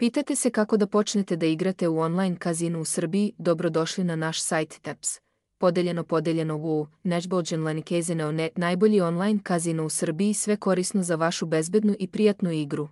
Pitate se kako da počnete da igrate u online kazinu u Srbiji, dobrodošli na naš sajt TEPS. Podeljeno podeljeno u Nečbođen najbolji online kazino u Srbiji, sve korisno za vašu bezbednu i prijatnu igru.